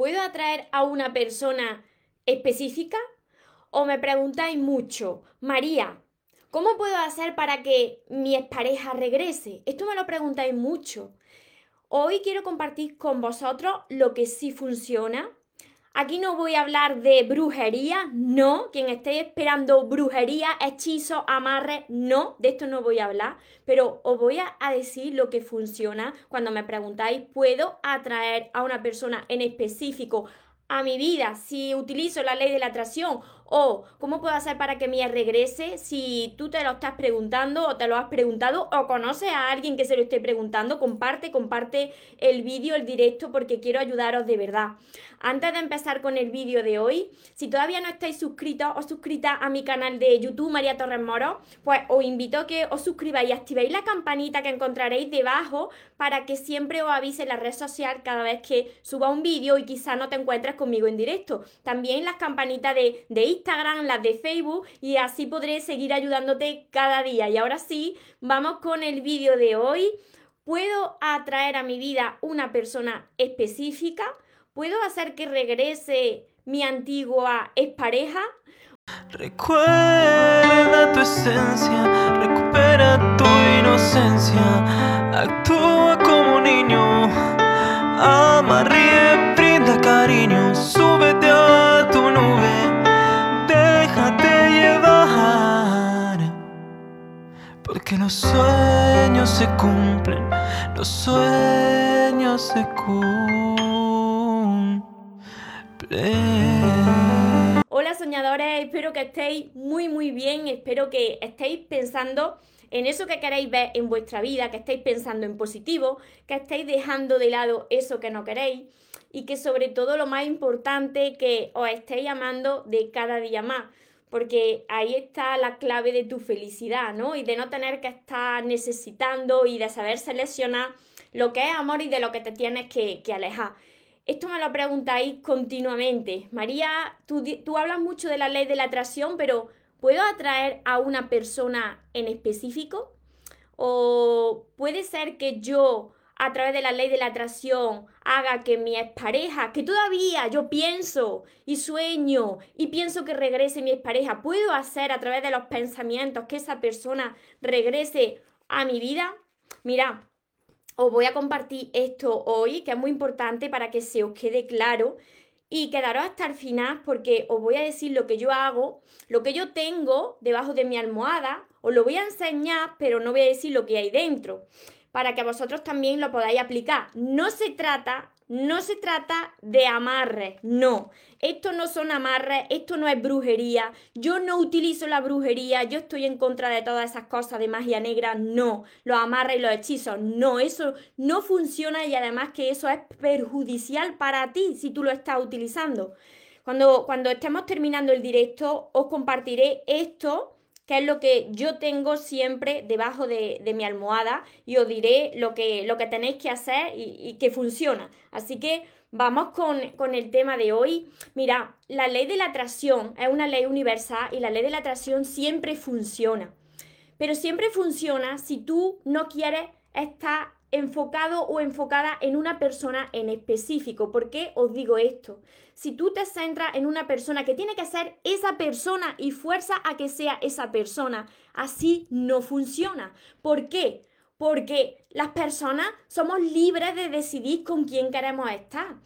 ¿puedo atraer a una persona específica? O me preguntáis mucho, María, ¿cómo puedo hacer para que mi expareja regrese? Esto me lo preguntáis mucho. Hoy quiero compartir con vosotros lo que sí funciona. Aquí no voy a hablar de brujería, no. Quien esté esperando brujería, hechizo, amarre, no. De esto no voy a hablar. Pero os voy a decir lo que funciona cuando me preguntáis, ¿puedo atraer a una persona en específico a mi vida si utilizo la ley de la atracción o cómo puedo hacer para que mi regrese si tú te lo estás preguntando o te lo has preguntado o conoces a alguien que se lo esté preguntando, comparte, comparte el vídeo, el directo porque quiero ayudaros de verdad. Antes de empezar con el vídeo de hoy, si todavía no estáis suscritos o suscritas a mi canal de YouTube María Torres Moro, pues os invito a que os suscribáis y activéis la campanita que encontraréis debajo para que siempre os avise la red social cada vez que suba un vídeo y quizás no te encuentres conmigo en directo. También las campanitas de, de Instagram, las de Facebook y así podré seguir ayudándote cada día. Y ahora sí, vamos con el vídeo de hoy. ¿Puedo atraer a mi vida una persona específica? ¿Puedo hacer que regrese mi antigua expareja? Recuerda tu esencia, recupera tu inocencia, actúa como niño, ama, ríe, brinda cariño, súbete a tu nube, porque los sueños se cumplen, los sueños se cumplen. Hola soñadores, espero que estéis muy muy bien, espero que estéis pensando en eso que queréis ver en vuestra vida, que estéis pensando en positivo, que estéis dejando de lado eso que no queréis y que sobre todo lo más importante, que os estéis amando de cada día más, porque ahí está la clave de tu felicidad, ¿no? Y de no tener que estar necesitando y de saber seleccionar lo que es amor y de lo que te tienes que, que alejar. Esto me lo preguntáis continuamente. María, tú, tú hablas mucho de la ley de la atracción, pero ¿puedo atraer a una persona en específico? ¿O puede ser que yo, a través de la ley de la atracción, haga que mi expareja, que todavía yo pienso y sueño y pienso que regrese mi expareja, ¿puedo hacer a través de los pensamientos que esa persona regrese a mi vida? Mira, os voy a compartir esto hoy, que es muy importante para que se os quede claro y quedaros hasta el final porque os voy a decir lo que yo hago, lo que yo tengo debajo de mi almohada, os lo voy a enseñar, pero no voy a decir lo que hay dentro, para que vosotros también lo podáis aplicar. No se trata no se trata de amarres, no. Esto no son amarres, esto no es brujería. Yo no utilizo la brujería, yo estoy en contra de todas esas cosas de magia negra, no. Los amarres y los hechizos, no. Eso no funciona y además que eso es perjudicial para ti si tú lo estás utilizando. Cuando, cuando estemos terminando el directo, os compartiré esto que es lo que yo tengo siempre debajo de, mi almohada y os diré lo que, lo que tenéis que hacer y, que funciona. Así que vamos con, con, el tema de hoy. Mira, la ley de la atracción es una ley universal y la ley de la atracción siempre funciona. Pero siempre funciona si tú no quieres estar enfocado o enfocada en una persona en específico. ¿Por qué os digo esto? Si tú te centras en una persona que tiene que ser esa persona y fuerza a que sea esa persona, así no funciona. ¿Por qué? Porque las personas somos libres de decidir con quién queremos estar.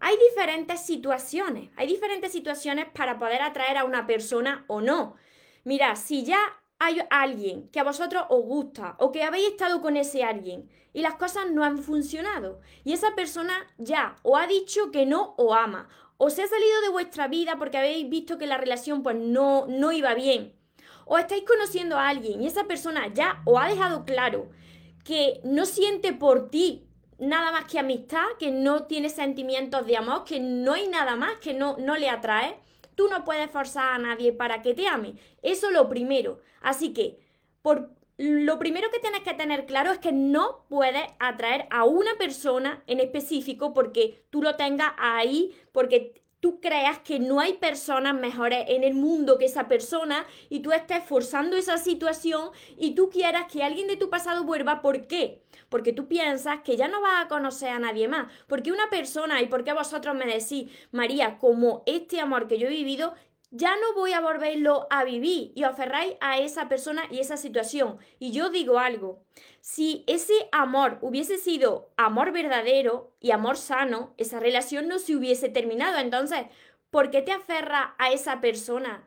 Hay diferentes situaciones, hay diferentes situaciones para poder atraer a una persona o no. Mira, si ya hay alguien que a vosotros os gusta o que habéis estado con ese alguien y las cosas no han funcionado y esa persona ya o ha dicho que no o ama o se ha salido de vuestra vida porque habéis visto que la relación pues no, no iba bien. O estáis conociendo a alguien y esa persona ya os ha dejado claro que no siente por ti nada más que amistad, que no tiene sentimientos de amor, que no hay nada más, que no, no le atrae, Tú no puedes forzar a nadie para que te ame. Eso lo primero. Así que, por, lo primero que tienes que tener claro es que no puedes atraer a una persona en específico porque tú lo tengas ahí, porque tú creas que no hay personas mejores en el mundo que esa persona y tú estés forzando esa situación y tú quieras que alguien de tu pasado vuelva. ¿Por qué? Porque tú piensas que ya no vas a conocer a nadie más. Porque una persona, y porque vosotros me decís, María, como este amor que yo he vivido, ya no voy a volverlo a vivir y aferráis a esa persona y esa situación. Y yo digo algo, si ese amor hubiese sido amor verdadero y amor sano, esa relación no se hubiese terminado. Entonces, ¿por qué te aferras a esa persona?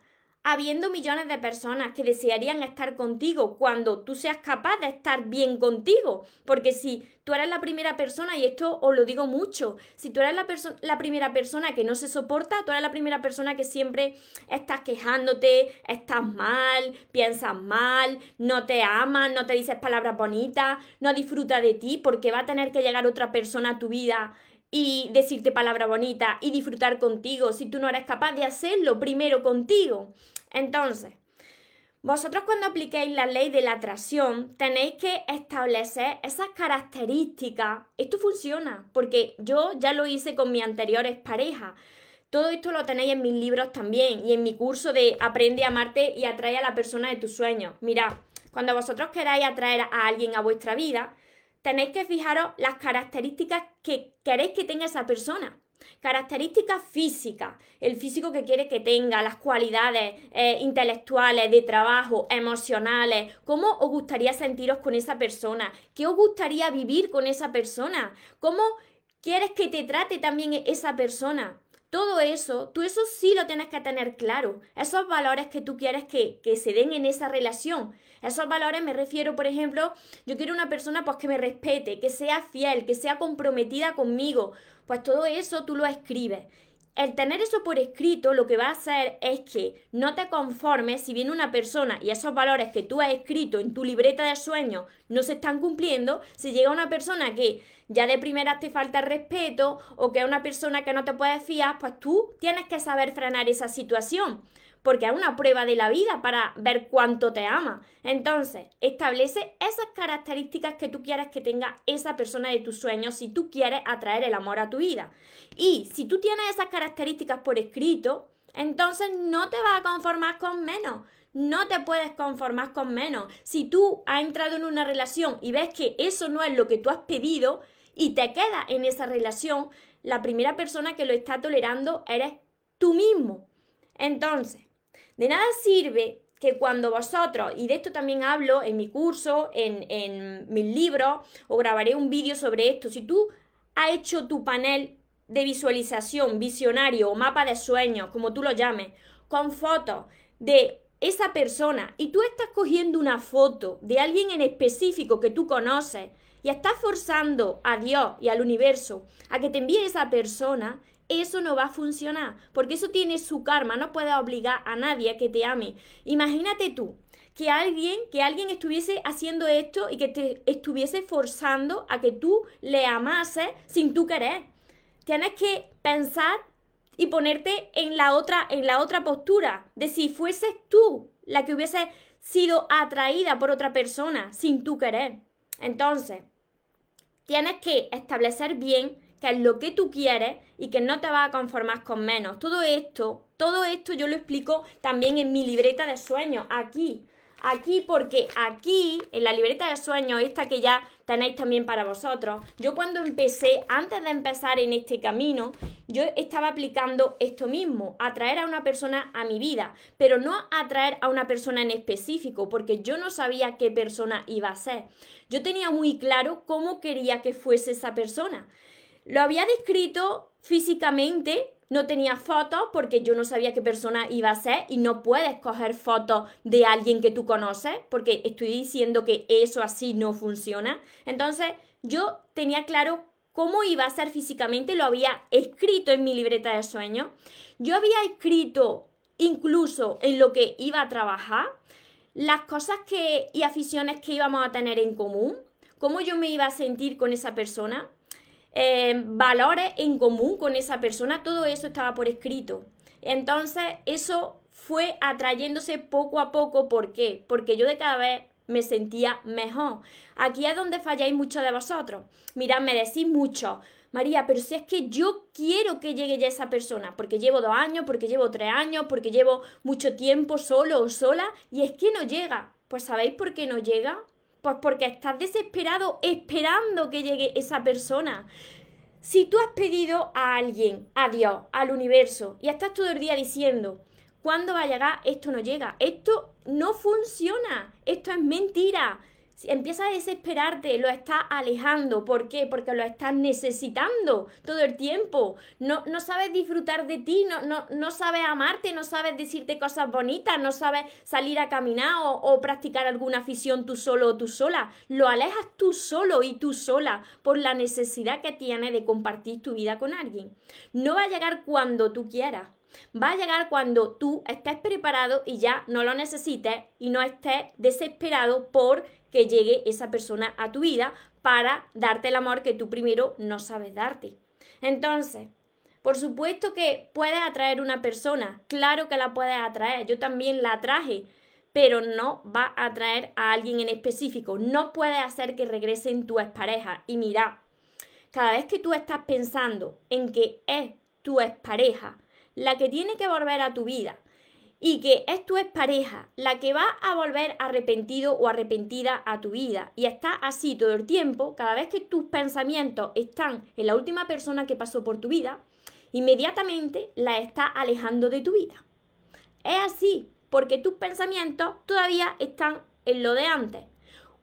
Habiendo millones de personas que desearían estar contigo cuando tú seas capaz de estar bien contigo. Porque si tú eres la primera persona, y esto os lo digo mucho, si tú eres la, la primera persona que no se soporta, tú eres la primera persona que siempre estás quejándote, estás mal, piensas mal, no te amas, no te dices palabras bonitas, no disfruta de ti, porque va a tener que llegar otra persona a tu vida y decirte palabra bonita y disfrutar contigo si tú no eres capaz de hacerlo primero contigo. Entonces, vosotros cuando apliquéis la ley de la atracción tenéis que establecer esas características. Esto funciona porque yo ya lo hice con mis anteriores parejas. Todo esto lo tenéis en mis libros también y en mi curso de Aprende a amarte y atrae a la persona de tus sueños. Mirad, cuando vosotros queráis atraer a alguien a vuestra vida, tenéis que fijaros las características que queréis que tenga esa persona. Características físicas, el físico que quiere que tenga, las cualidades eh, intelectuales, de trabajo, emocionales, cómo os gustaría sentiros con esa persona, qué os gustaría vivir con esa persona, cómo quieres que te trate también esa persona. Todo eso, tú eso sí lo tienes que tener claro. Esos valores que tú quieres que, que se den en esa relación. Esos valores me refiero, por ejemplo, yo quiero una persona pues que me respete, que sea fiel, que sea comprometida conmigo. Pues todo eso tú lo escribes. El tener eso por escrito lo que va a hacer es que no te conformes si viene una persona y esos valores que tú has escrito en tu libreta de sueños no se están cumpliendo, si llega una persona que ya de primera te falta respeto o que es una persona que no te puedes fiar, pues tú tienes que saber frenar esa situación porque es una prueba de la vida para ver cuánto te ama. Entonces, establece esas características que tú quieres que tenga esa persona de tus sueños si tú quieres atraer el amor a tu vida. Y si tú tienes esas características por escrito, entonces no te vas a conformar con menos. No te puedes conformar con menos. Si tú has entrado en una relación y ves que eso no es lo que tú has pedido y te quedas en esa relación, la primera persona que lo está tolerando eres tú mismo. Entonces, de nada sirve que cuando vosotros, y de esto también hablo en mi curso, en, en mis libros, o grabaré un vídeo sobre esto, si tú has hecho tu panel de visualización, visionario o mapa de sueños, como tú lo llames, con fotos de esa persona y tú estás cogiendo una foto de alguien en específico que tú conoces y estás forzando a Dios y al universo a que te envíe esa persona, eso no va a funcionar, porque eso tiene su karma, no puedes obligar a nadie a que te ame. Imagínate tú que alguien, que alguien estuviese haciendo esto y que te estuviese forzando a que tú le amases sin tú querer. Tienes que pensar y ponerte en la otra en la otra postura de si fueses tú la que hubiese sido atraída por otra persona sin tú querer. Entonces, tienes que establecer bien que es lo que tú quieres y que no te vas a conformar con menos. Todo esto, todo esto yo lo explico también en mi libreta de sueños, aquí. Aquí porque aquí, en la libreta de sueños, esta que ya tenéis también para vosotros, yo cuando empecé, antes de empezar en este camino, yo estaba aplicando esto mismo, atraer a una persona a mi vida, pero no atraer a una persona en específico, porque yo no sabía qué persona iba a ser. Yo tenía muy claro cómo quería que fuese esa persona. Lo había descrito físicamente, no tenía fotos porque yo no sabía qué persona iba a ser y no puedes coger fotos de alguien que tú conoces porque estoy diciendo que eso así no funciona. Entonces yo tenía claro cómo iba a ser físicamente, lo había escrito en mi libreta de sueños. Yo había escrito incluso en lo que iba a trabajar, las cosas que y aficiones que íbamos a tener en común, cómo yo me iba a sentir con esa persona. Eh, valores en común con esa persona, todo eso estaba por escrito. Entonces, eso fue atrayéndose poco a poco. ¿Por qué? Porque yo de cada vez me sentía mejor. Aquí es donde falláis muchos de vosotros. Mirad, me decís mucho, María, pero si es que yo quiero que llegue ya esa persona, porque llevo dos años, porque llevo tres años, porque llevo mucho tiempo solo o sola, y es que no llega. Pues ¿sabéis por qué no llega? Pues porque estás desesperado esperando que llegue esa persona. Si tú has pedido a alguien, a Dios, al universo, y estás todo el día diciendo, ¿cuándo va a llegar? Esto no llega, esto no funciona, esto es mentira. Empieza a desesperarte, lo estás alejando. ¿Por qué? Porque lo estás necesitando todo el tiempo. No, no sabes disfrutar de ti, no, no, no, sabes amarte, no sabes decirte cosas bonitas, no sabes salir a caminar o, o practicar alguna afición tú solo o tú sola. Lo alejas tú solo y tú sola por la necesidad que tienes de compartir tu vida con alguien. No va a llegar cuando tú quieras. Va a llegar cuando tú estés preparado y ya no lo necesites y no estés desesperado por que llegue esa persona a tu vida para darte el amor que tú primero no sabes darte. Entonces, por supuesto que puedes atraer una persona, claro que la puedes atraer, yo también la atraje, pero no va a atraer a alguien en específico, no puedes hacer que regresen tu expareja. Y mira, cada vez que tú estás pensando en que es tu expareja la que tiene que volver a tu vida, y que es tu pareja la que va a volver arrepentido o arrepentida a tu vida y está así todo el tiempo, cada vez que tus pensamientos están en la última persona que pasó por tu vida, inmediatamente la está alejando de tu vida. Es así, porque tus pensamientos todavía están en lo de antes.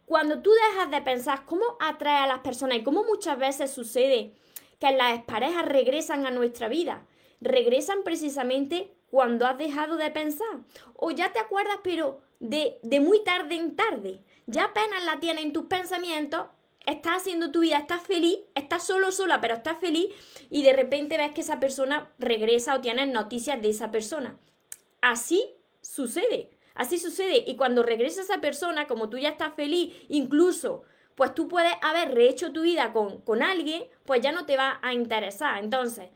Cuando tú dejas de pensar cómo atrae a las personas y cómo muchas veces sucede que las parejas regresan a nuestra vida, regresan precisamente cuando has dejado de pensar. O ya te acuerdas, pero de, de muy tarde en tarde. Ya apenas la tienes en tus pensamientos, estás haciendo tu vida, estás feliz, estás solo, sola, pero estás feliz y de repente ves que esa persona regresa o tienes noticias de esa persona. Así sucede, así sucede. Y cuando regresa esa persona, como tú ya estás feliz, incluso, pues tú puedes haber rehecho tu vida con, con alguien, pues ya no te va a interesar. Entonces,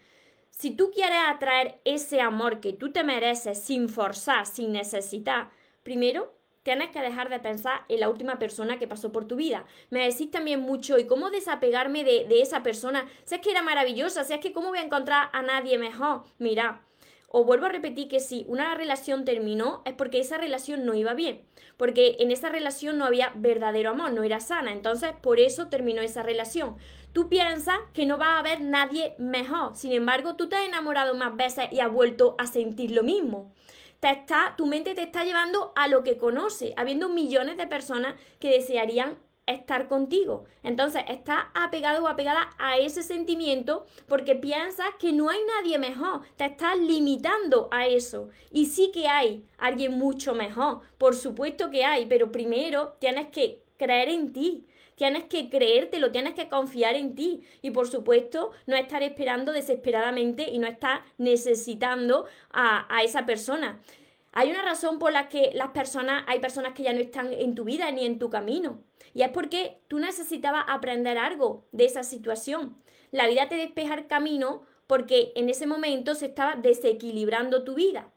si tú quieres atraer ese amor que tú te mereces sin forzar, sin necesitar, primero tienes que dejar de pensar en la última persona que pasó por tu vida. Me decís también mucho, ¿y cómo desapegarme de, de esa persona? Si es que era maravillosa, si es que cómo voy a encontrar a nadie mejor. Mira, os vuelvo a repetir que si una relación terminó es porque esa relación no iba bien, porque en esa relación no había verdadero amor, no era sana, entonces por eso terminó esa relación. Tú piensas que no va a haber nadie mejor, sin embargo tú te has enamorado más veces y has vuelto a sentir lo mismo. Te está, tu mente te está llevando a lo que conoce, habiendo millones de personas que desearían estar contigo. Entonces, estás apegado o apegada a ese sentimiento porque piensas que no hay nadie mejor. Te estás limitando a eso. Y sí que hay alguien mucho mejor. Por supuesto que hay, pero primero tienes que creer en ti. Tienes que creértelo, tienes que confiar en ti. Y por supuesto, no estar esperando desesperadamente y no estar necesitando a, a esa persona. Hay una razón por la que las personas, hay personas que ya no están en tu vida ni en tu camino. Y es porque tú necesitabas aprender algo de esa situación. La vida te despeja el camino porque en ese momento se estaba desequilibrando tu vida.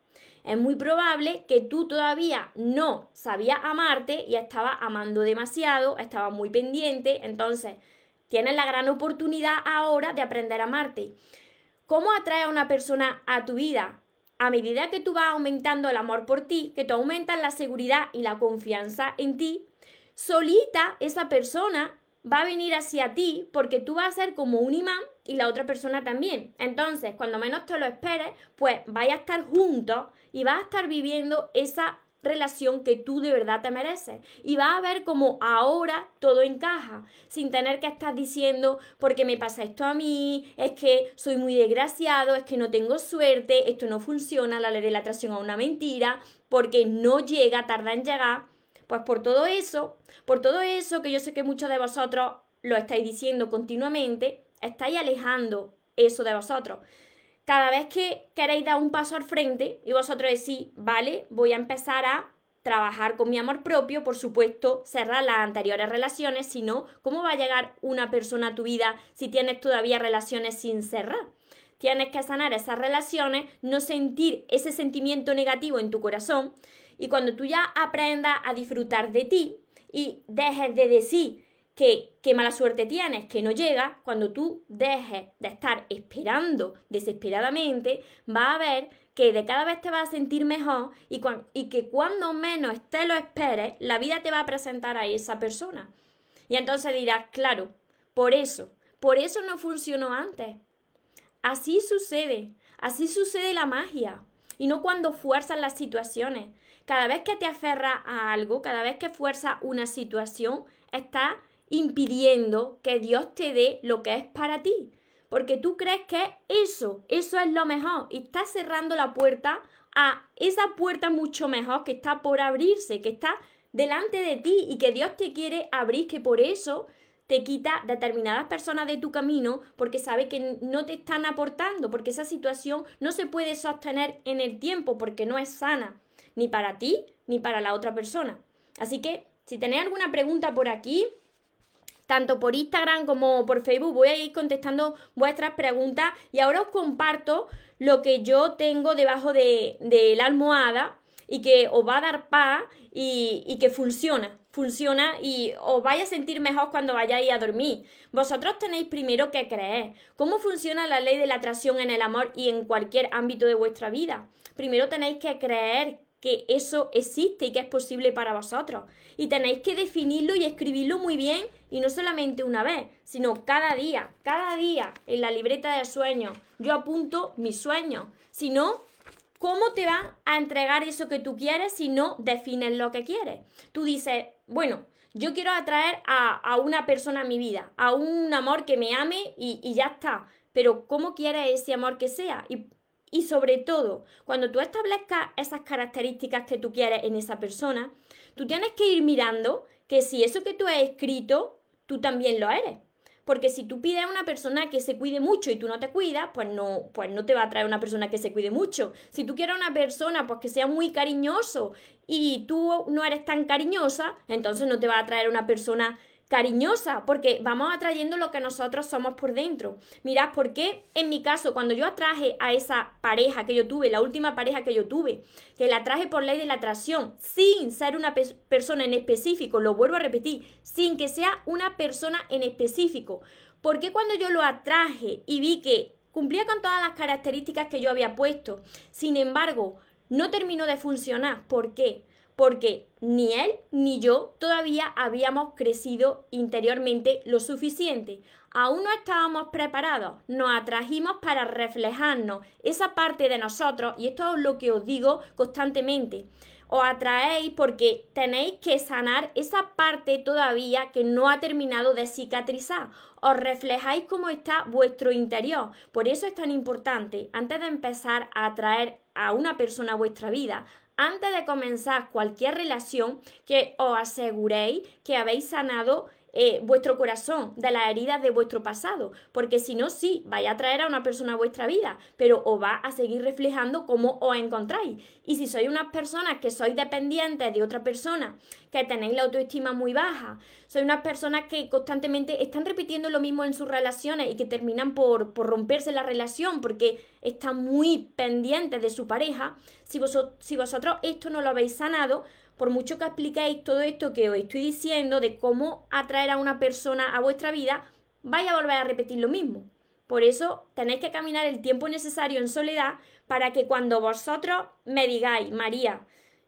Es muy probable que tú todavía no sabías amarte y estabas amando demasiado, estabas muy pendiente, entonces tienes la gran oportunidad ahora de aprender a amarte. ¿Cómo atrae a una persona a tu vida? A medida que tú vas aumentando el amor por ti, que tú aumentas la seguridad y la confianza en ti, solita esa persona va a venir hacia ti porque tú vas a ser como un imán y la otra persona también. Entonces, cuando menos te lo esperes, pues vaya a estar juntos y vas a estar viviendo esa relación que tú de verdad te mereces. Y vas a ver como ahora todo encaja, sin tener que estar diciendo, porque me pasa esto a mí, es que soy muy desgraciado, es que no tengo suerte, esto no funciona, la ley de la atracción es una mentira, porque no llega, tarda en llegar. Pues por todo eso, por todo eso que yo sé que muchos de vosotros lo estáis diciendo continuamente, estáis alejando eso de vosotros. Cada vez que queréis dar un paso al frente y vosotros decís, vale, voy a empezar a trabajar con mi amor propio, por supuesto, cerrar las anteriores relaciones, si no, ¿cómo va a llegar una persona a tu vida si tienes todavía relaciones sin cerrar? Tienes que sanar esas relaciones, no sentir ese sentimiento negativo en tu corazón y cuando tú ya aprendas a disfrutar de ti y dejes de decir que qué mala suerte tienes, que no llega, cuando tú dejes de estar esperando desesperadamente, va a ver que de cada vez te vas a sentir mejor y, y que cuando menos te lo esperes, la vida te va a presentar a esa persona. Y entonces dirás, claro, por eso, por eso no funcionó antes. Así sucede, así sucede la magia. Y no cuando fuerzas las situaciones. Cada vez que te aferras a algo, cada vez que fuerzas una situación, estás impidiendo que Dios te dé lo que es para ti. Porque tú crees que eso, eso es lo mejor. Y estás cerrando la puerta a esa puerta mucho mejor que está por abrirse, que está delante de ti y que Dios te quiere abrir, que por eso te quita determinadas personas de tu camino porque sabe que no te están aportando, porque esa situación no se puede sostener en el tiempo porque no es sana, ni para ti ni para la otra persona. Así que si tenéis alguna pregunta por aquí, tanto por Instagram como por Facebook, voy a ir contestando vuestras preguntas y ahora os comparto lo que yo tengo debajo de, la almohada y que os va a dar paz y, y que funciona funciona y os vais a sentir mejor cuando vayáis a dormir. Vosotros tenéis primero que creer. ¿Cómo funciona la ley de la atracción en el amor y en cualquier ámbito de vuestra vida? Primero tenéis que creer que eso existe y que es posible para vosotros. Y tenéis que definirlo y escribirlo muy bien y no solamente una vez, sino cada día, cada día en la libreta de sueños. Yo apunto mis sueños. Si no, ¿cómo te va a entregar eso que tú quieres si no defines lo que quieres? Tú dices, bueno, yo quiero atraer a, una persona a mi vida, a un amor que me ame y, ya está. Pero ¿cómo quieres ese amor que sea? Y, y sobre todo, cuando tú establezcas esas características que tú quieres en esa persona, tú tienes que ir mirando que si eso que tú has escrito, tú también lo eres. Porque si tú pides a una persona que se cuide mucho y tú no te cuidas, pues no, pues no te va a traer una persona que se cuide mucho. Si tú quieres una persona pues que sea muy cariñoso y tú no eres tan cariñosa, entonces no te va a traer una persona cariñosa, porque vamos atrayendo lo que nosotros somos por dentro. Mirad, ¿por qué en mi caso, cuando yo atraje a esa pareja que yo tuve, la última pareja que yo tuve, que la traje por ley de la atracción, sin ser una persona en específico, lo vuelvo a repetir, sin que sea una persona en específico, ¿por qué cuando yo lo atraje y vi que cumplía con todas las características que yo había puesto, sin embargo, no terminó de funcionar? ¿Por qué? Porque ni él ni yo todavía habíamos crecido interiormente lo suficiente. Aún no estábamos preparados, nos atrajimos para reflejarnos esa parte de nosotros y esto es lo que os digo constantemente. Os atraéis porque tenéis que sanar esa parte todavía que no ha terminado de cicatrizar. Os reflejáis cómo está vuestro interior. Por eso es tan importante, antes de empezar a atraer a una persona a vuestra vida, antes de comenzar cualquier relación, que os aseguréis que habéis sanado eh, vuestro corazón de las heridas de vuestro pasado, porque si no, sí, vaya a traer a una persona a vuestra vida, pero os va a seguir reflejando cómo os encontráis. Y si sois unas personas que sois dependientes de otra persona, que tenéis la autoestima muy baja, sois unas personas que constantemente están repitiendo lo mismo en sus relaciones y que terminan por, por romperse la relación porque están muy pendientes de su pareja, si, si vosotros esto no lo habéis sanado, por mucho que expliquéis todo esto que os estoy diciendo de cómo atraer a una persona a vuestra vida, vais a volver a repetir lo mismo. Por eso tenéis que caminar el tiempo necesario en soledad para que cuando vosotros me digáis, María,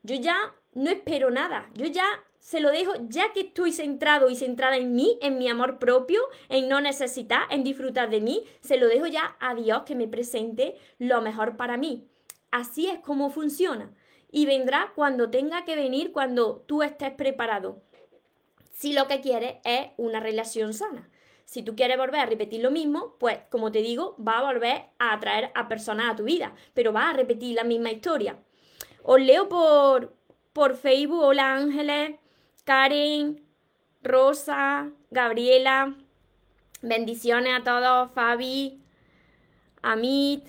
yo ya no espero nada, yo ya se lo dejo, ya que estoy centrado y centrada en mí, en mi amor propio, en no necesitar, en disfrutar de mí, se lo dejo ya a Dios que me presente lo mejor para mí. Así es como funciona y vendrá cuando tenga que venir, cuando tú estés preparado. Si lo que quieres es una relación sana. Si tú quieres volver a repetir lo mismo, pues como te digo, va a volver a atraer a personas a tu vida, pero va a repetir la misma historia. Os leo por, por Facebook, hola Ángeles, Karen, Rosa, Gabriela, bendiciones a todos, Fabi, Amit,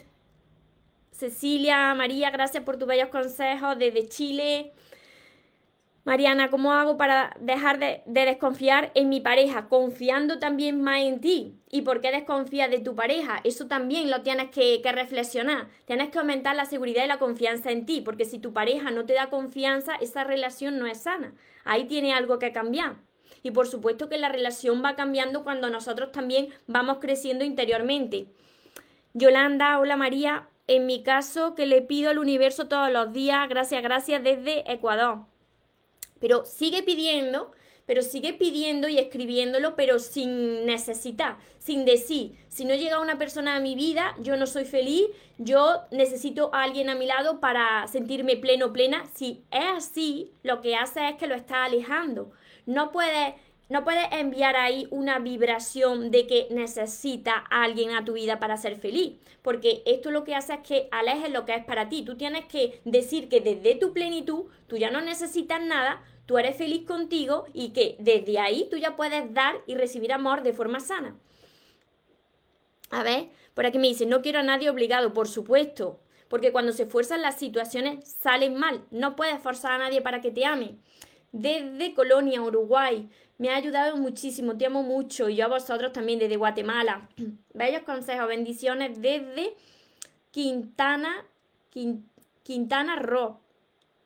Cecilia, María, gracias por tus bellos consejos desde Chile. Mariana, ¿cómo hago para dejar de, desconfiar en mi pareja, confiando también más en ti? ¿Y por qué desconfías de tu pareja? Eso también lo tienes que, que, reflexionar. Tienes que aumentar la seguridad y la confianza en ti, porque si tu pareja no te da confianza, esa relación no es sana. Ahí tiene algo que cambiar. Y por supuesto que la relación va cambiando cuando nosotros también vamos creciendo interiormente. Yolanda, hola María, en mi caso que le pido al universo todos los días, gracias, gracias desde Ecuador. Pero sigue pidiendo, pero sigue pidiendo y escribiéndolo, pero sin necesitar, sin decir, si no llega una persona a mi vida, yo no soy feliz, yo necesito a alguien a mi lado para sentirme pleno, plena. Si es así, lo que hace es que lo está alejando. No puedes no puedes enviar ahí una vibración de que necesita a alguien a tu vida para ser feliz, porque esto lo que hace es que alejes lo que es para ti. Tú tienes que decir que desde tu plenitud tú ya no necesitas nada, tú eres feliz contigo y que desde ahí tú ya puedes dar y recibir amor de forma sana. A ver, por aquí me dice, no quiero a nadie obligado, por supuesto, porque cuando se fuerzan las situaciones salen mal. No puedes forzar a nadie para que te ame. Desde Colonia, Uruguay, me ha ayudado muchísimo, te amo mucho. Y yo a vosotros también desde Guatemala. Bellos consejos, bendiciones desde Quintana, Quintana Roo.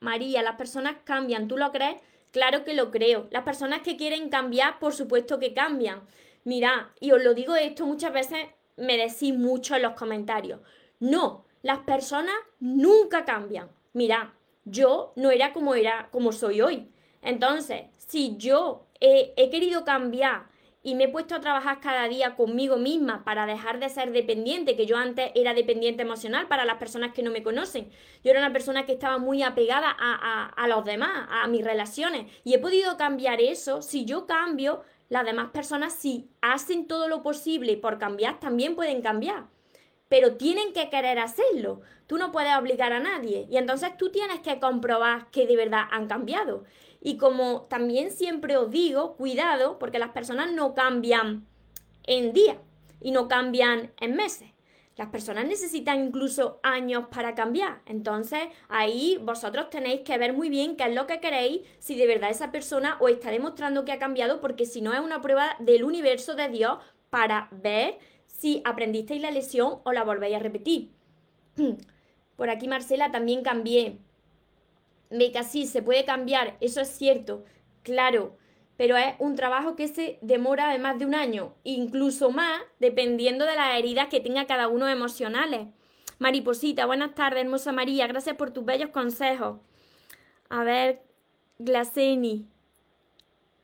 María, las personas cambian, ¿tú lo crees? Claro que lo creo. Las personas que quieren cambiar, por supuesto que cambian. Mira, y os lo digo esto muchas veces, me decís mucho en los comentarios. No, las personas nunca cambian. Mira, yo no era como era, como soy hoy. Entonces, si yo he, querido cambiar y me he puesto a trabajar cada día conmigo misma para dejar de ser dependiente, que yo antes era dependiente emocional para las personas que no me conocen. Yo era una persona que estaba muy apegada a, a, los demás, a mis relaciones. Y he podido cambiar eso. Si yo cambio, las demás personas, si hacen todo lo posible por cambiar, también pueden cambiar. Pero tienen que querer hacerlo. Tú no puedes obligar a nadie. Y entonces tú tienes que comprobar que de verdad han cambiado. Y como también siempre os digo, cuidado, porque las personas no cambian en días y no cambian en meses. Las personas necesitan incluso años para cambiar. Entonces, ahí vosotros tenéis que ver muy bien qué es lo que queréis, si de verdad esa persona os está demostrando que ha cambiado, porque si no es una prueba del universo de Dios para ver si aprendisteis la lección o la volvéis a repetir. Por aquí, Marcela, también cambié que sí, se puede cambiar, eso es cierto, claro, pero es un trabajo que se demora de más de un año, incluso más, dependiendo de las heridas que tenga cada uno emocionales. Mariposita, buenas tardes, hermosa María, gracias por tus bellos consejos. A ver, Glaceni.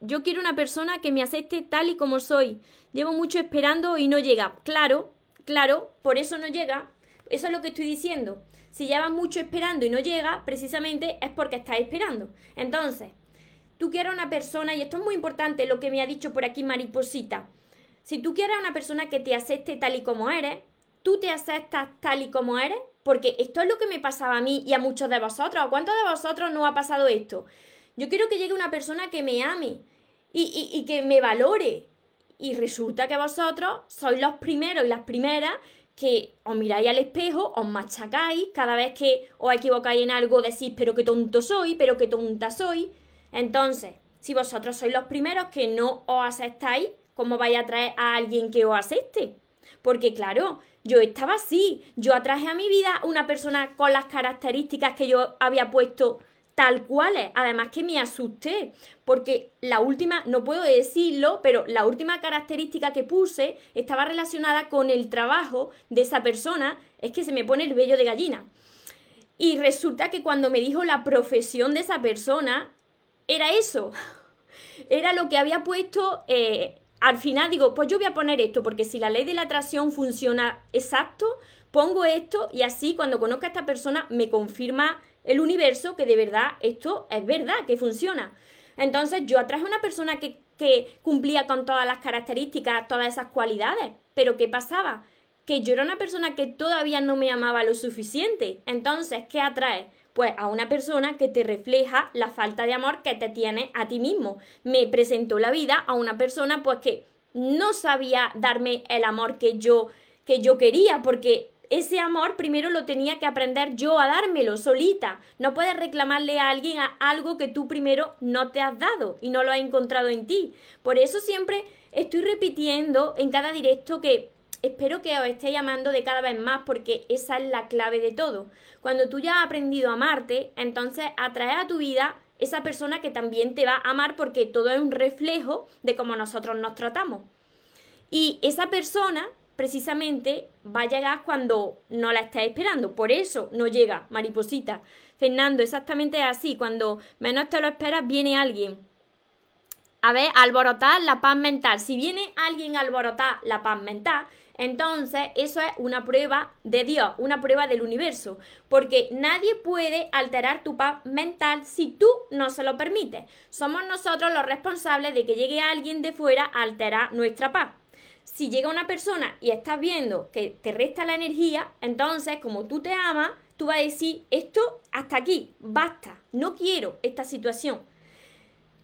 Yo quiero una persona que me acepte tal y como soy. Llevo mucho esperando y no llega. Claro, claro, por eso no llega. Eso es lo que estoy diciendo si llevas mucho esperando y no llega, precisamente es porque estás esperando. Entonces, tú quieres una persona, y esto es muy importante lo que me ha dicho por aquí Mariposita, si tú quieres una persona que te acepte tal y como eres, tú te aceptas tal y como eres, porque esto es lo que me pasaba a mí y a muchos de vosotros. ¿A cuántos de vosotros no ha pasado esto? Yo quiero que llegue una persona que me ame y, que me valore. Y resulta que vosotros sois los primeros y las primeras que os miráis al espejo, os machacáis, cada vez que os equivocáis en algo decís, pero qué tonto soy, pero qué tonta soy. Entonces, si vosotros sois los primeros que no os aceptáis, ¿cómo vais a traer a alguien que os acepte? Porque claro, yo estaba así, yo atraje a mi vida una persona con las características que yo había puesto tal cual es. Además que me asusté, porque la última, no puedo decirlo, pero la última característica que puse estaba relacionada con el trabajo de esa persona, es que se me pone el vello de gallina. Y resulta que cuando me dijo la profesión de esa persona, era eso. Era lo que había puesto, eh, al final digo, pues yo voy a poner esto, porque si la ley de la atracción funciona exacto, pongo esto y así cuando conozca a esta persona me confirma el universo que de verdad esto es verdad, que funciona. Entonces yo atraje a una persona que, que cumplía con todas las características, todas esas cualidades, pero ¿qué pasaba? Que yo era una persona que todavía no me amaba lo suficiente. Entonces, ¿qué atrae? Pues a una persona que te refleja la falta de amor que te tiene a ti mismo. Me presentó la vida a una persona pues que no sabía darme el amor que yo que yo quería porque ese amor primero lo tenía que aprender yo a dármelo solita. No puedes reclamarle a alguien a algo que tú primero no te has dado y no lo has encontrado en ti. Por eso siempre estoy repitiendo en cada directo que espero que os esté llamando de cada vez más porque esa es la clave de todo. Cuando tú ya has aprendido a amarte, entonces atraes a tu vida esa persona que también te va a amar porque todo es un reflejo de cómo nosotros nos tratamos. Y esa persona precisamente va a llegar cuando no la estés esperando. Por eso no llega, mariposita. Fernando, exactamente así. Cuando menos te lo esperas, viene alguien. A ver, alborotar la paz mental. Si viene alguien a alborotar la paz mental, entonces, eso es una prueba de Dios, una prueba del universo, porque nadie puede alterar tu paz mental si tú no se lo permites. Somos nosotros los responsables de que llegue alguien de fuera a alterar nuestra paz. Si llega una persona y estás viendo que te resta la energía, entonces, como tú te amas, tú vas a decir, esto hasta aquí, basta, no quiero esta situación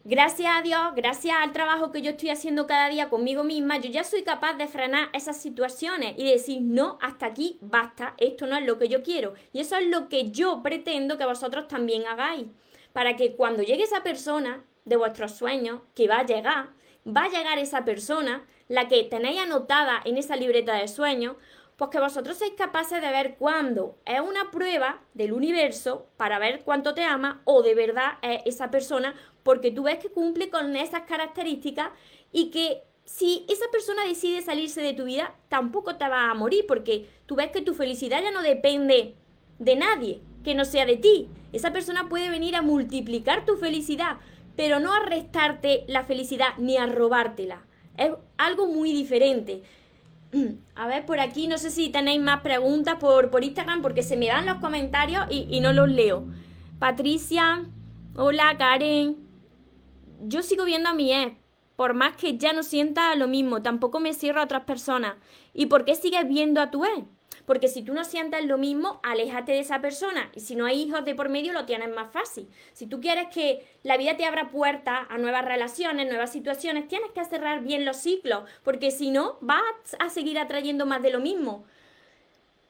gracias a Dios, gracias al trabajo que yo estoy haciendo cada día conmigo misma, yo ya soy capaz de frenar esas situaciones y decir, no, hasta aquí basta, esto no es lo que yo quiero. Y eso es lo que yo pretendo que vosotros también hagáis. Para que cuando llegue esa persona de vuestros sueños, que va a llegar, va a llegar esa persona, la que tenéis anotada en esa libreta de sueños, pues que vosotros seáis capaces de ver cuándo es una prueba del universo para ver cuánto te ama o de verdad es esa persona porque tú ves que cumple con esas características y que si esa persona decide salirse de tu vida, tampoco te va a morir, porque tú ves que tu felicidad ya no depende de nadie, que no sea de ti. Esa persona puede venir a multiplicar tu felicidad, pero no a restarte la felicidad ni a robártela. Es algo muy diferente. A ver, por aquí no sé si tenéis más preguntas por, por Instagram porque se me dan los comentarios y, no los leo. Patricia, hola Karen, yo sigo viendo a mi ex, por más que ya no sienta lo mismo, tampoco me cierro a otras personas. ¿Y por qué sigues viendo a tu ex? Porque si tú no sientas lo mismo, aléjate de esa persona. Y si no hay hijos de por medio, lo tienes más fácil. Si tú quieres que la vida te abra puertas a nuevas relaciones, nuevas situaciones, tienes que cerrar bien los ciclos. Porque si no, vas a seguir atrayendo más de lo mismo.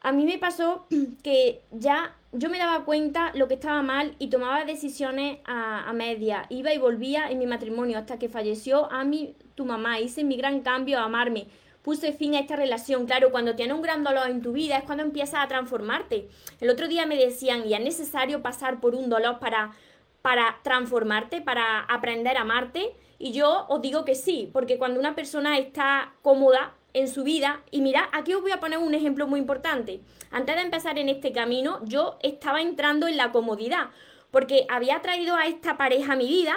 A mí me pasó que ya yo me daba cuenta lo que estaba mal y tomaba decisiones a, media. Iba y volvía en mi matrimonio hasta que falleció a mí, tu mamá. Hice mi gran cambio a amarme. Puse fin a esta relación. Claro, cuando tienes un gran dolor en tu vida es cuando empiezas a transformarte. El otro día me decían, ¿y es necesario pasar por un dolor para, para transformarte, para aprender a amarte? Y yo os digo que sí, porque cuando una persona está cómoda, en su vida. Y mira, aquí os voy a poner un ejemplo muy importante. Antes de empezar en este camino, yo estaba entrando en la comodidad, porque había traído a esta pareja a mi vida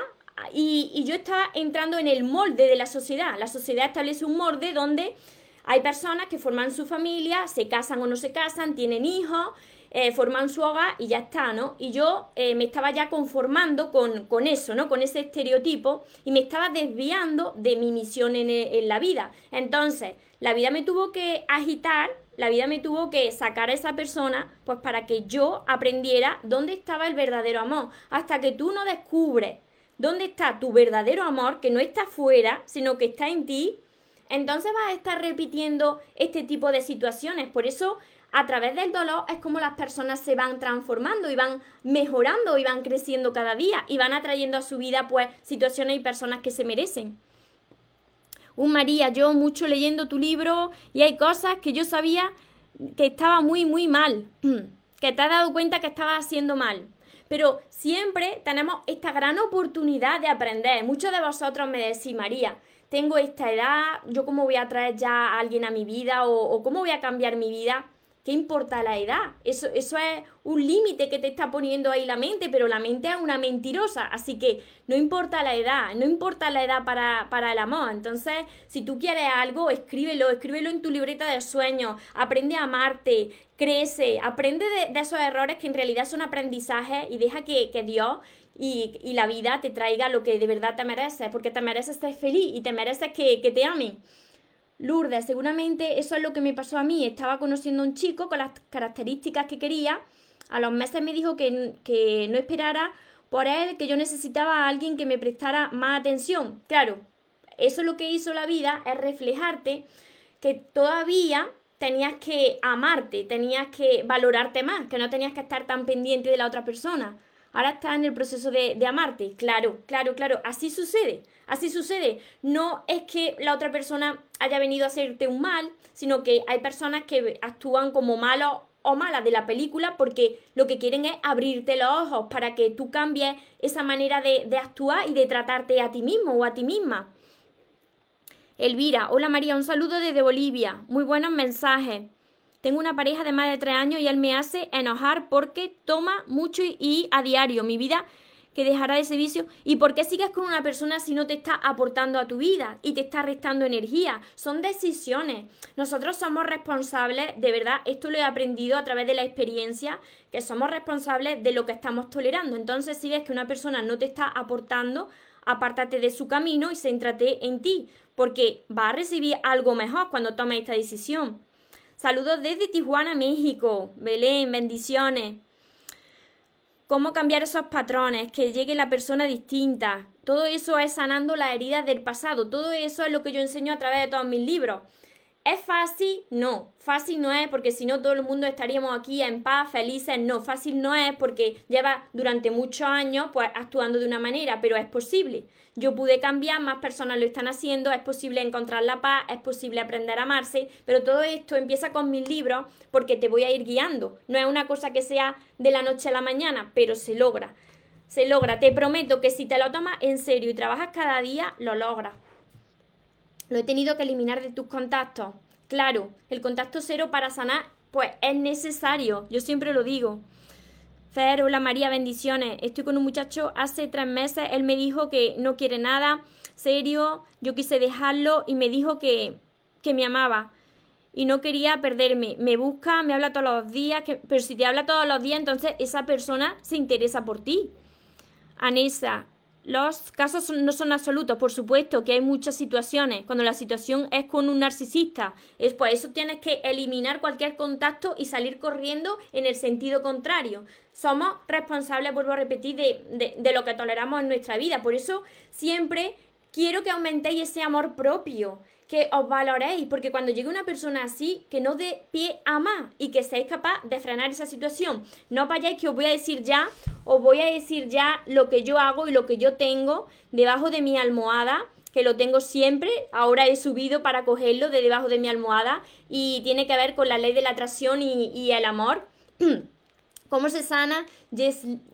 y, y yo estaba entrando en el molde de la sociedad. La sociedad establece un molde donde hay personas que forman su familia, se casan o no se casan, tienen hijos, eh, forman su hogar y ya está, ¿no? Y yo eh, me estaba ya conformando con, con, eso, ¿no? Con ese estereotipo y me estaba desviando de mi misión en, en la vida. Entonces, la vida me tuvo que agitar, la vida me tuvo que sacar a esa persona, pues para que yo aprendiera dónde estaba el verdadero amor. Hasta que tú no descubres dónde está tu verdadero amor, que no está fuera, sino que está en ti, entonces vas a estar repitiendo este tipo de situaciones. Por eso a través del dolor es como las personas se van transformando y van mejorando y van creciendo cada día y van atrayendo a su vida pues situaciones y personas que se merecen. Un María, yo mucho leyendo tu libro y hay cosas que yo sabía que estaba muy, muy mal, que te has dado cuenta que estaba haciendo mal. Pero siempre tenemos esta gran oportunidad de aprender. Muchos de vosotros me decís, María, tengo esta edad, yo cómo voy a traer ya a alguien a mi vida o, o cómo voy a cambiar mi vida. ¿Qué importa la edad? Eso, eso es un límite que te está poniendo ahí la mente, pero la mente es una mentirosa, así que no importa la edad, no importa la edad para, para el amor. Entonces, si tú quieres algo, escríbelo, escríbelo en tu libreta de sueños, aprende a amarte, crece, aprende de, esos errores que en realidad son aprendizajes y deja que, Dios y, la vida te traiga lo que de verdad te mereces, porque te mereces estar feliz y te mereces que, que te amen. Lourdes, seguramente eso es lo que me pasó a mí. Estaba conociendo a un chico con las características que quería. A los meses me dijo que, que no esperara por él, que yo necesitaba a alguien que me prestara más atención. Claro, eso es lo que hizo la vida, es reflejarte que todavía tenías que amarte, tenías que valorarte más, que no tenías que estar tan pendiente de la otra persona. Ahora estás en el proceso de, de amarte. Claro, claro, claro, así sucede. Así sucede. No es que la otra persona haya venido a hacerte un mal, sino que hay personas que actúan como malos o malas de la película porque lo que quieren es abrirte los ojos para que tú cambies esa manera de, de actuar y de tratarte a ti mismo o a ti misma. Elvira, hola María, un saludo desde Bolivia. Muy buenos mensajes. Tengo una pareja de más de tres años y él me hace enojar porque toma mucho y a diario. Mi vida que dejará ese vicio. ¿Y por qué sigues con una persona si no te está aportando a tu vida y te está restando energía? Son decisiones. Nosotros somos responsables, de verdad, esto lo he aprendido a través de la experiencia, que somos responsables de lo que estamos tolerando. Entonces, si ves que una persona no te está aportando, apártate de su camino y céntrate en ti, porque va a recibir algo mejor cuando tomes esta decisión. Saludos desde Tijuana, México. Belén, bendiciones. Cómo cambiar esos patrones, que llegue la persona distinta. Todo eso es sanando las heridas del pasado. Todo eso es lo que yo enseño a través de todos mis libros. ¿Es fácil? No. Fácil no es porque si no todo el mundo estaríamos aquí en paz, felices. No, fácil no es porque lleva durante muchos años pues actuando de una manera, pero es posible. Yo pude cambiar, más personas lo están haciendo, es posible encontrar la paz, es posible aprender a amarse, pero todo esto empieza con mis libros porque te voy a ir guiando. No es una cosa que sea de la noche a la mañana, pero se logra. Se logra. Te prometo que si te lo tomas en serio y trabajas cada día, lo logras. Lo he tenido que eliminar de tus contactos. Claro, el contacto cero para sanar, pues es necesario. Yo siempre lo digo. Fer, hola María, bendiciones. Estoy con un muchacho hace tres meses. Él me dijo que no quiere nada serio. Yo quise dejarlo y me dijo que, que me amaba y no quería perderme. Me busca, me habla todos los días, que, pero si te habla todos los días, entonces esa persona se interesa por ti. Anesa, los casos no son absolutos, por supuesto que hay muchas situaciones. Cuando la situación es con un narcisista, es por eso tienes que eliminar cualquier contacto y salir corriendo en el sentido contrario. Somos responsables, vuelvo a repetir, de, de lo que toleramos en nuestra vida. Por eso siempre quiero que aumentéis ese amor propio que os valoréis, porque cuando llegue una persona así, que no dé pie a más y que seáis capaz de frenar esa situación. No vayáis que os voy a decir ya, os voy a decir ya lo que yo hago y lo que yo tengo debajo de mi almohada, que lo tengo siempre, ahora he subido para cogerlo de debajo de mi almohada y tiene que ver con la ley de la atracción y, el amor. ¿Cómo se sana?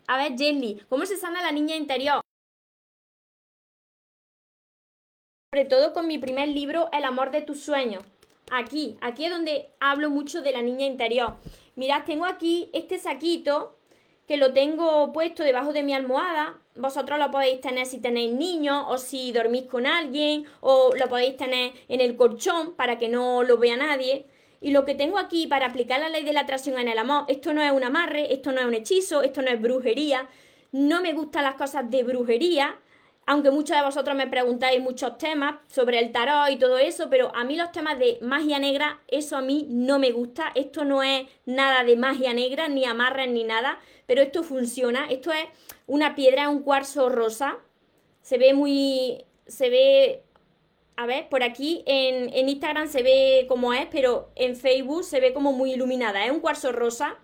a ver, Jelly, ¿cómo se sana la niña interior? Sobre todo con mi primer libro, El amor de tus sueños. Aquí, aquí es donde hablo mucho de la niña interior. Mirad, tengo aquí este saquito que lo tengo puesto debajo de mi almohada. Vosotros lo podéis tener si tenéis niños o si dormís con alguien o lo podéis tener en el colchón para que no lo vea nadie. Y lo que tengo aquí para aplicar la ley de la atracción en el amor, esto no es un amarre, esto no es un hechizo, esto no es brujería. No me gustan las cosas de brujería, aunque muchos de vosotros me preguntáis muchos temas sobre el tarot y todo eso, pero a mí los temas de magia negra, eso a mí no me gusta. Esto no es nada de magia negra, ni amarras ni nada, pero esto funciona. Esto es una piedra, un cuarzo rosa. Se ve muy. Se ve. A ver, por aquí en, en Instagram se ve como es, pero en Facebook se ve como muy iluminada. Es un cuarzo rosa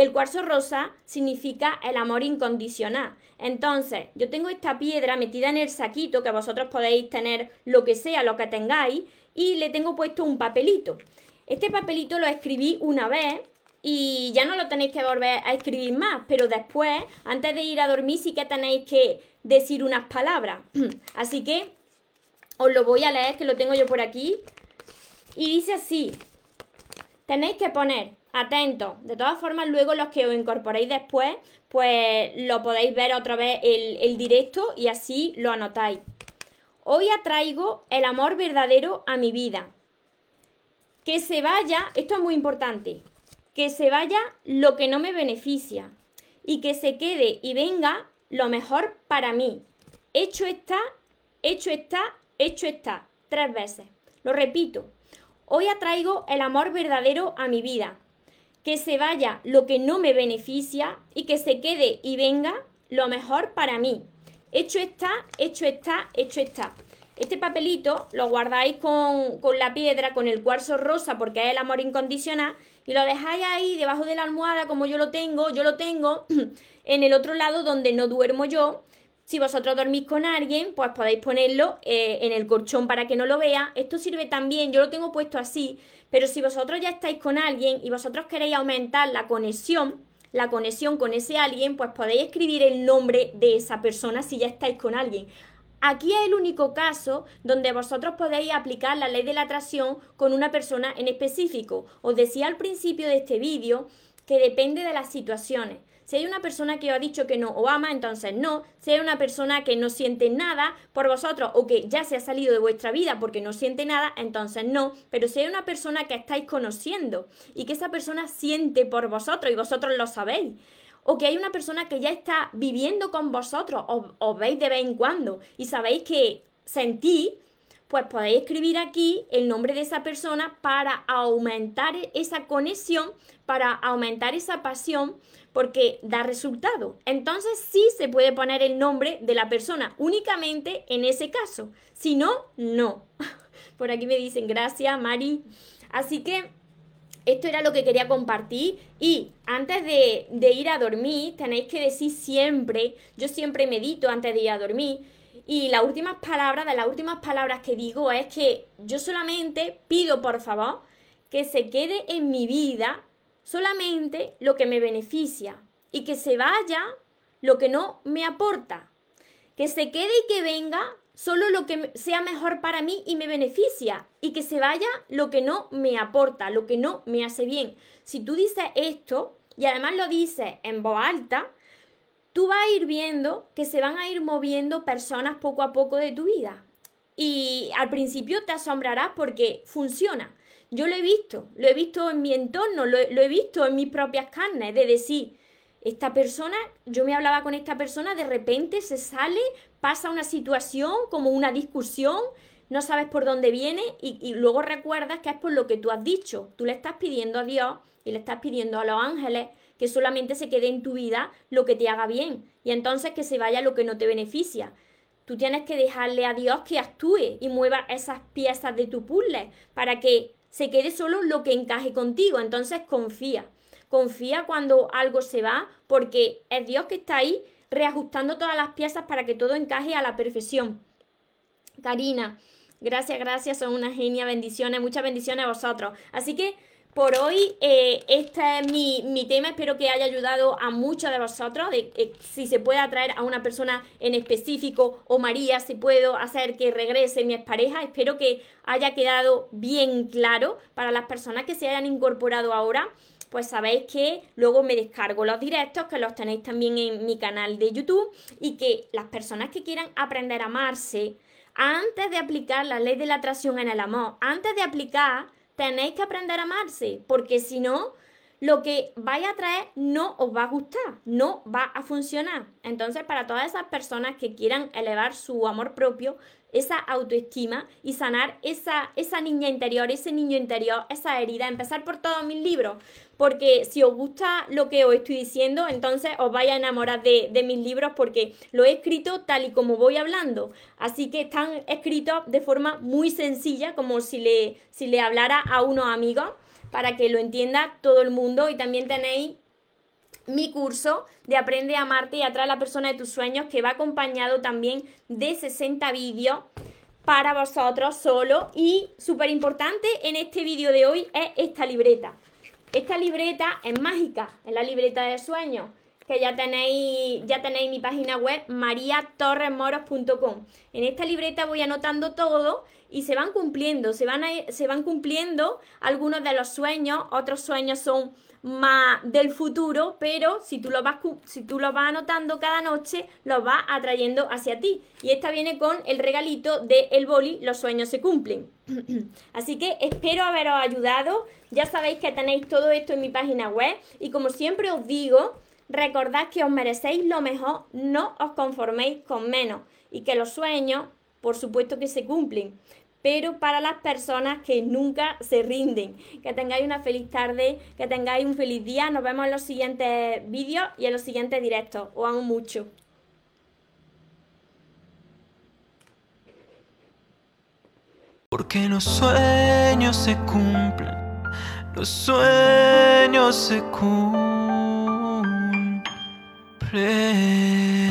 el cuarzo rosa significa el amor incondicional. Entonces, yo tengo esta piedra metida en el saquito, que vosotros podéis tener lo que sea, lo que tengáis, y le tengo puesto un papelito. Este papelito lo escribí una vez y ya no lo tenéis que volver a escribir más, pero después, antes de ir a dormir, sí que tenéis que decir unas palabras. Así que os lo voy a leer, que lo tengo yo por aquí. Y dice así, tenéis que poner atentos. De todas formas, luego los que os incorporéis después, pues lo podéis ver otra vez el, el directo y así lo anotáis. Hoy atraigo el amor verdadero a mi vida. Que se vaya, esto es muy importante, que se vaya lo que no me beneficia y que se quede y venga lo mejor para mí. Hecho está, hecho está, hecho está. Tres veces. Lo repito. Hoy atraigo el amor verdadero a mi vida que se vaya lo que no me beneficia y que se quede y venga lo mejor para mí. Hecho está, hecho está, hecho está. Este papelito lo guardáis con, la piedra, con el cuarzo rosa, porque es el amor incondicional, y lo dejáis ahí debajo de la almohada, como yo lo tengo, yo lo tengo en el otro lado donde no duermo yo, Si vosotros dormís con alguien, pues podéis ponerlo eh, en el colchón para que no lo vea. Esto sirve también, yo lo tengo puesto así, pero si vosotros ya estáis con alguien y vosotros queréis aumentar la conexión, la conexión con ese alguien, pues podéis escribir el nombre de esa persona si ya estáis con alguien. Aquí es el único caso donde vosotros podéis aplicar la ley de la atracción con una persona en específico. Os decía al principio de este vídeo que depende de las situaciones. Si hay una persona que os ha dicho que no o ama, entonces no. Si hay una persona que no siente nada por vosotros o que ya se ha salido de vuestra vida porque no siente nada, entonces no. Pero si hay una persona que estáis conociendo y que esa persona siente por vosotros y vosotros lo sabéis, o que hay una persona que ya está viviendo con vosotros, o os veis de vez en cuando y sabéis que sentís, pues podéis escribir aquí el nombre de esa persona para aumentar esa conexión, para aumentar esa pasión, porque da resultado. Entonces sí se puede poner el nombre de la persona únicamente en ese caso. Si no, no. Por aquí me dicen gracias, Mari. Así que esto era lo que quería compartir y antes de, ir a dormir tenéis que decir siempre, yo siempre medito antes de ir a dormir y las últimas palabras, de las últimas palabras que digo es que yo solamente pido por favor que se quede en mi vida solamente lo que me beneficia y que se vaya lo que no me aporta. Que se quede y que venga solo lo que sea mejor para mí y me beneficia y que se vaya lo que no me aporta, lo que no me hace bien. Si tú dices esto y además lo dices en voz alta, tú vas a ir viendo que se van a ir moviendo personas poco a poco de tu vida. Y al principio te asombrarás porque funciona. Yo lo he visto, lo he visto en mi entorno, lo, he visto en mis propias carnes, de decir, esta persona, yo me hablaba con esta persona, de repente se sale, pasa una situación como una discusión, no sabes por dónde viene y, y, luego recuerdas que es por lo que tú has dicho. Tú le estás pidiendo a Dios y le estás pidiendo a los ángeles que solamente se quede en tu vida lo que te haga bien y entonces que se vaya lo que no te beneficia. Tú tienes que dejarle a Dios que actúe y mueva esas piezas de tu puzzle para que se quede solo lo que encaje contigo. Entonces confía. Confía cuando algo se va porque es Dios que está ahí reajustando todas las piezas para que todo encaje a la perfección. Karina, gracias, gracias, son una genia, bendiciones, muchas bendiciones a vosotros. Así que por hoy eh, este es mi, tema, espero que haya ayudado a muchos de vosotros, eh, si se puede atraer a una persona en específico o María, si puedo hacer que regrese mi expareja, espero que haya quedado bien claro para las personas que se hayan incorporado ahora. Pues sabéis que luego me descargo los directos, que los tenéis también en mi canal de YouTube, y que las personas que quieran aprender a amarse, antes de aplicar la ley de la atracción en el amor, antes de aplicar tenéis que aprender a amarse, porque si no, lo que vaya a traer no os va a gustar, no va a funcionar. Entonces, para todas esas personas que quieran elevar su amor propio, esa autoestima y sanar esa, esa niña interior, ese niño interior, esa herida, empezar por todos mis libros, porque si os gusta lo que os estoy diciendo, entonces os vais a enamorar de, de mis libros porque lo he escrito tal y como voy hablando, así que están escritos de forma muy sencilla, como si le, si le hablara a unos amigos, para que lo entienda todo el mundo y también tenéis mi curso de Aprende a amarte y atrae a la persona de tus sueños, que va acompañado también de 60 vídeos para vosotros solo. Y súper importante en este vídeo de hoy es esta libreta. Esta libreta es mágica, es la libreta de sueños, que ya tenéis, ya tenéis mi página web mariatorresmoros.com. En esta libreta voy anotando todo y se van cumpliendo, se van, se van cumpliendo algunos de los sueños, otros sueños son más del futuro, pero si tú lo vas, si tú vas anotando cada noche, lo vas atrayendo hacia ti. Y esta viene con el regalito de el boli, los sueños se cumplen. Así que espero haberos ayudado. Ya sabéis que tenéis todo esto en mi página web y como siempre os digo, recordad que os merecéis lo mejor, no os conforméis con menos y que los sueños, por supuesto que se cumplen, pero para las personas que nunca se rinden. Que tengáis una feliz tarde, que tengáis un feliz día. Nos vemos en los siguientes vídeos y en los siguientes directos. Os amo mucho. Porque los sueños se cumplen, los sueños se cumplen. Yeah.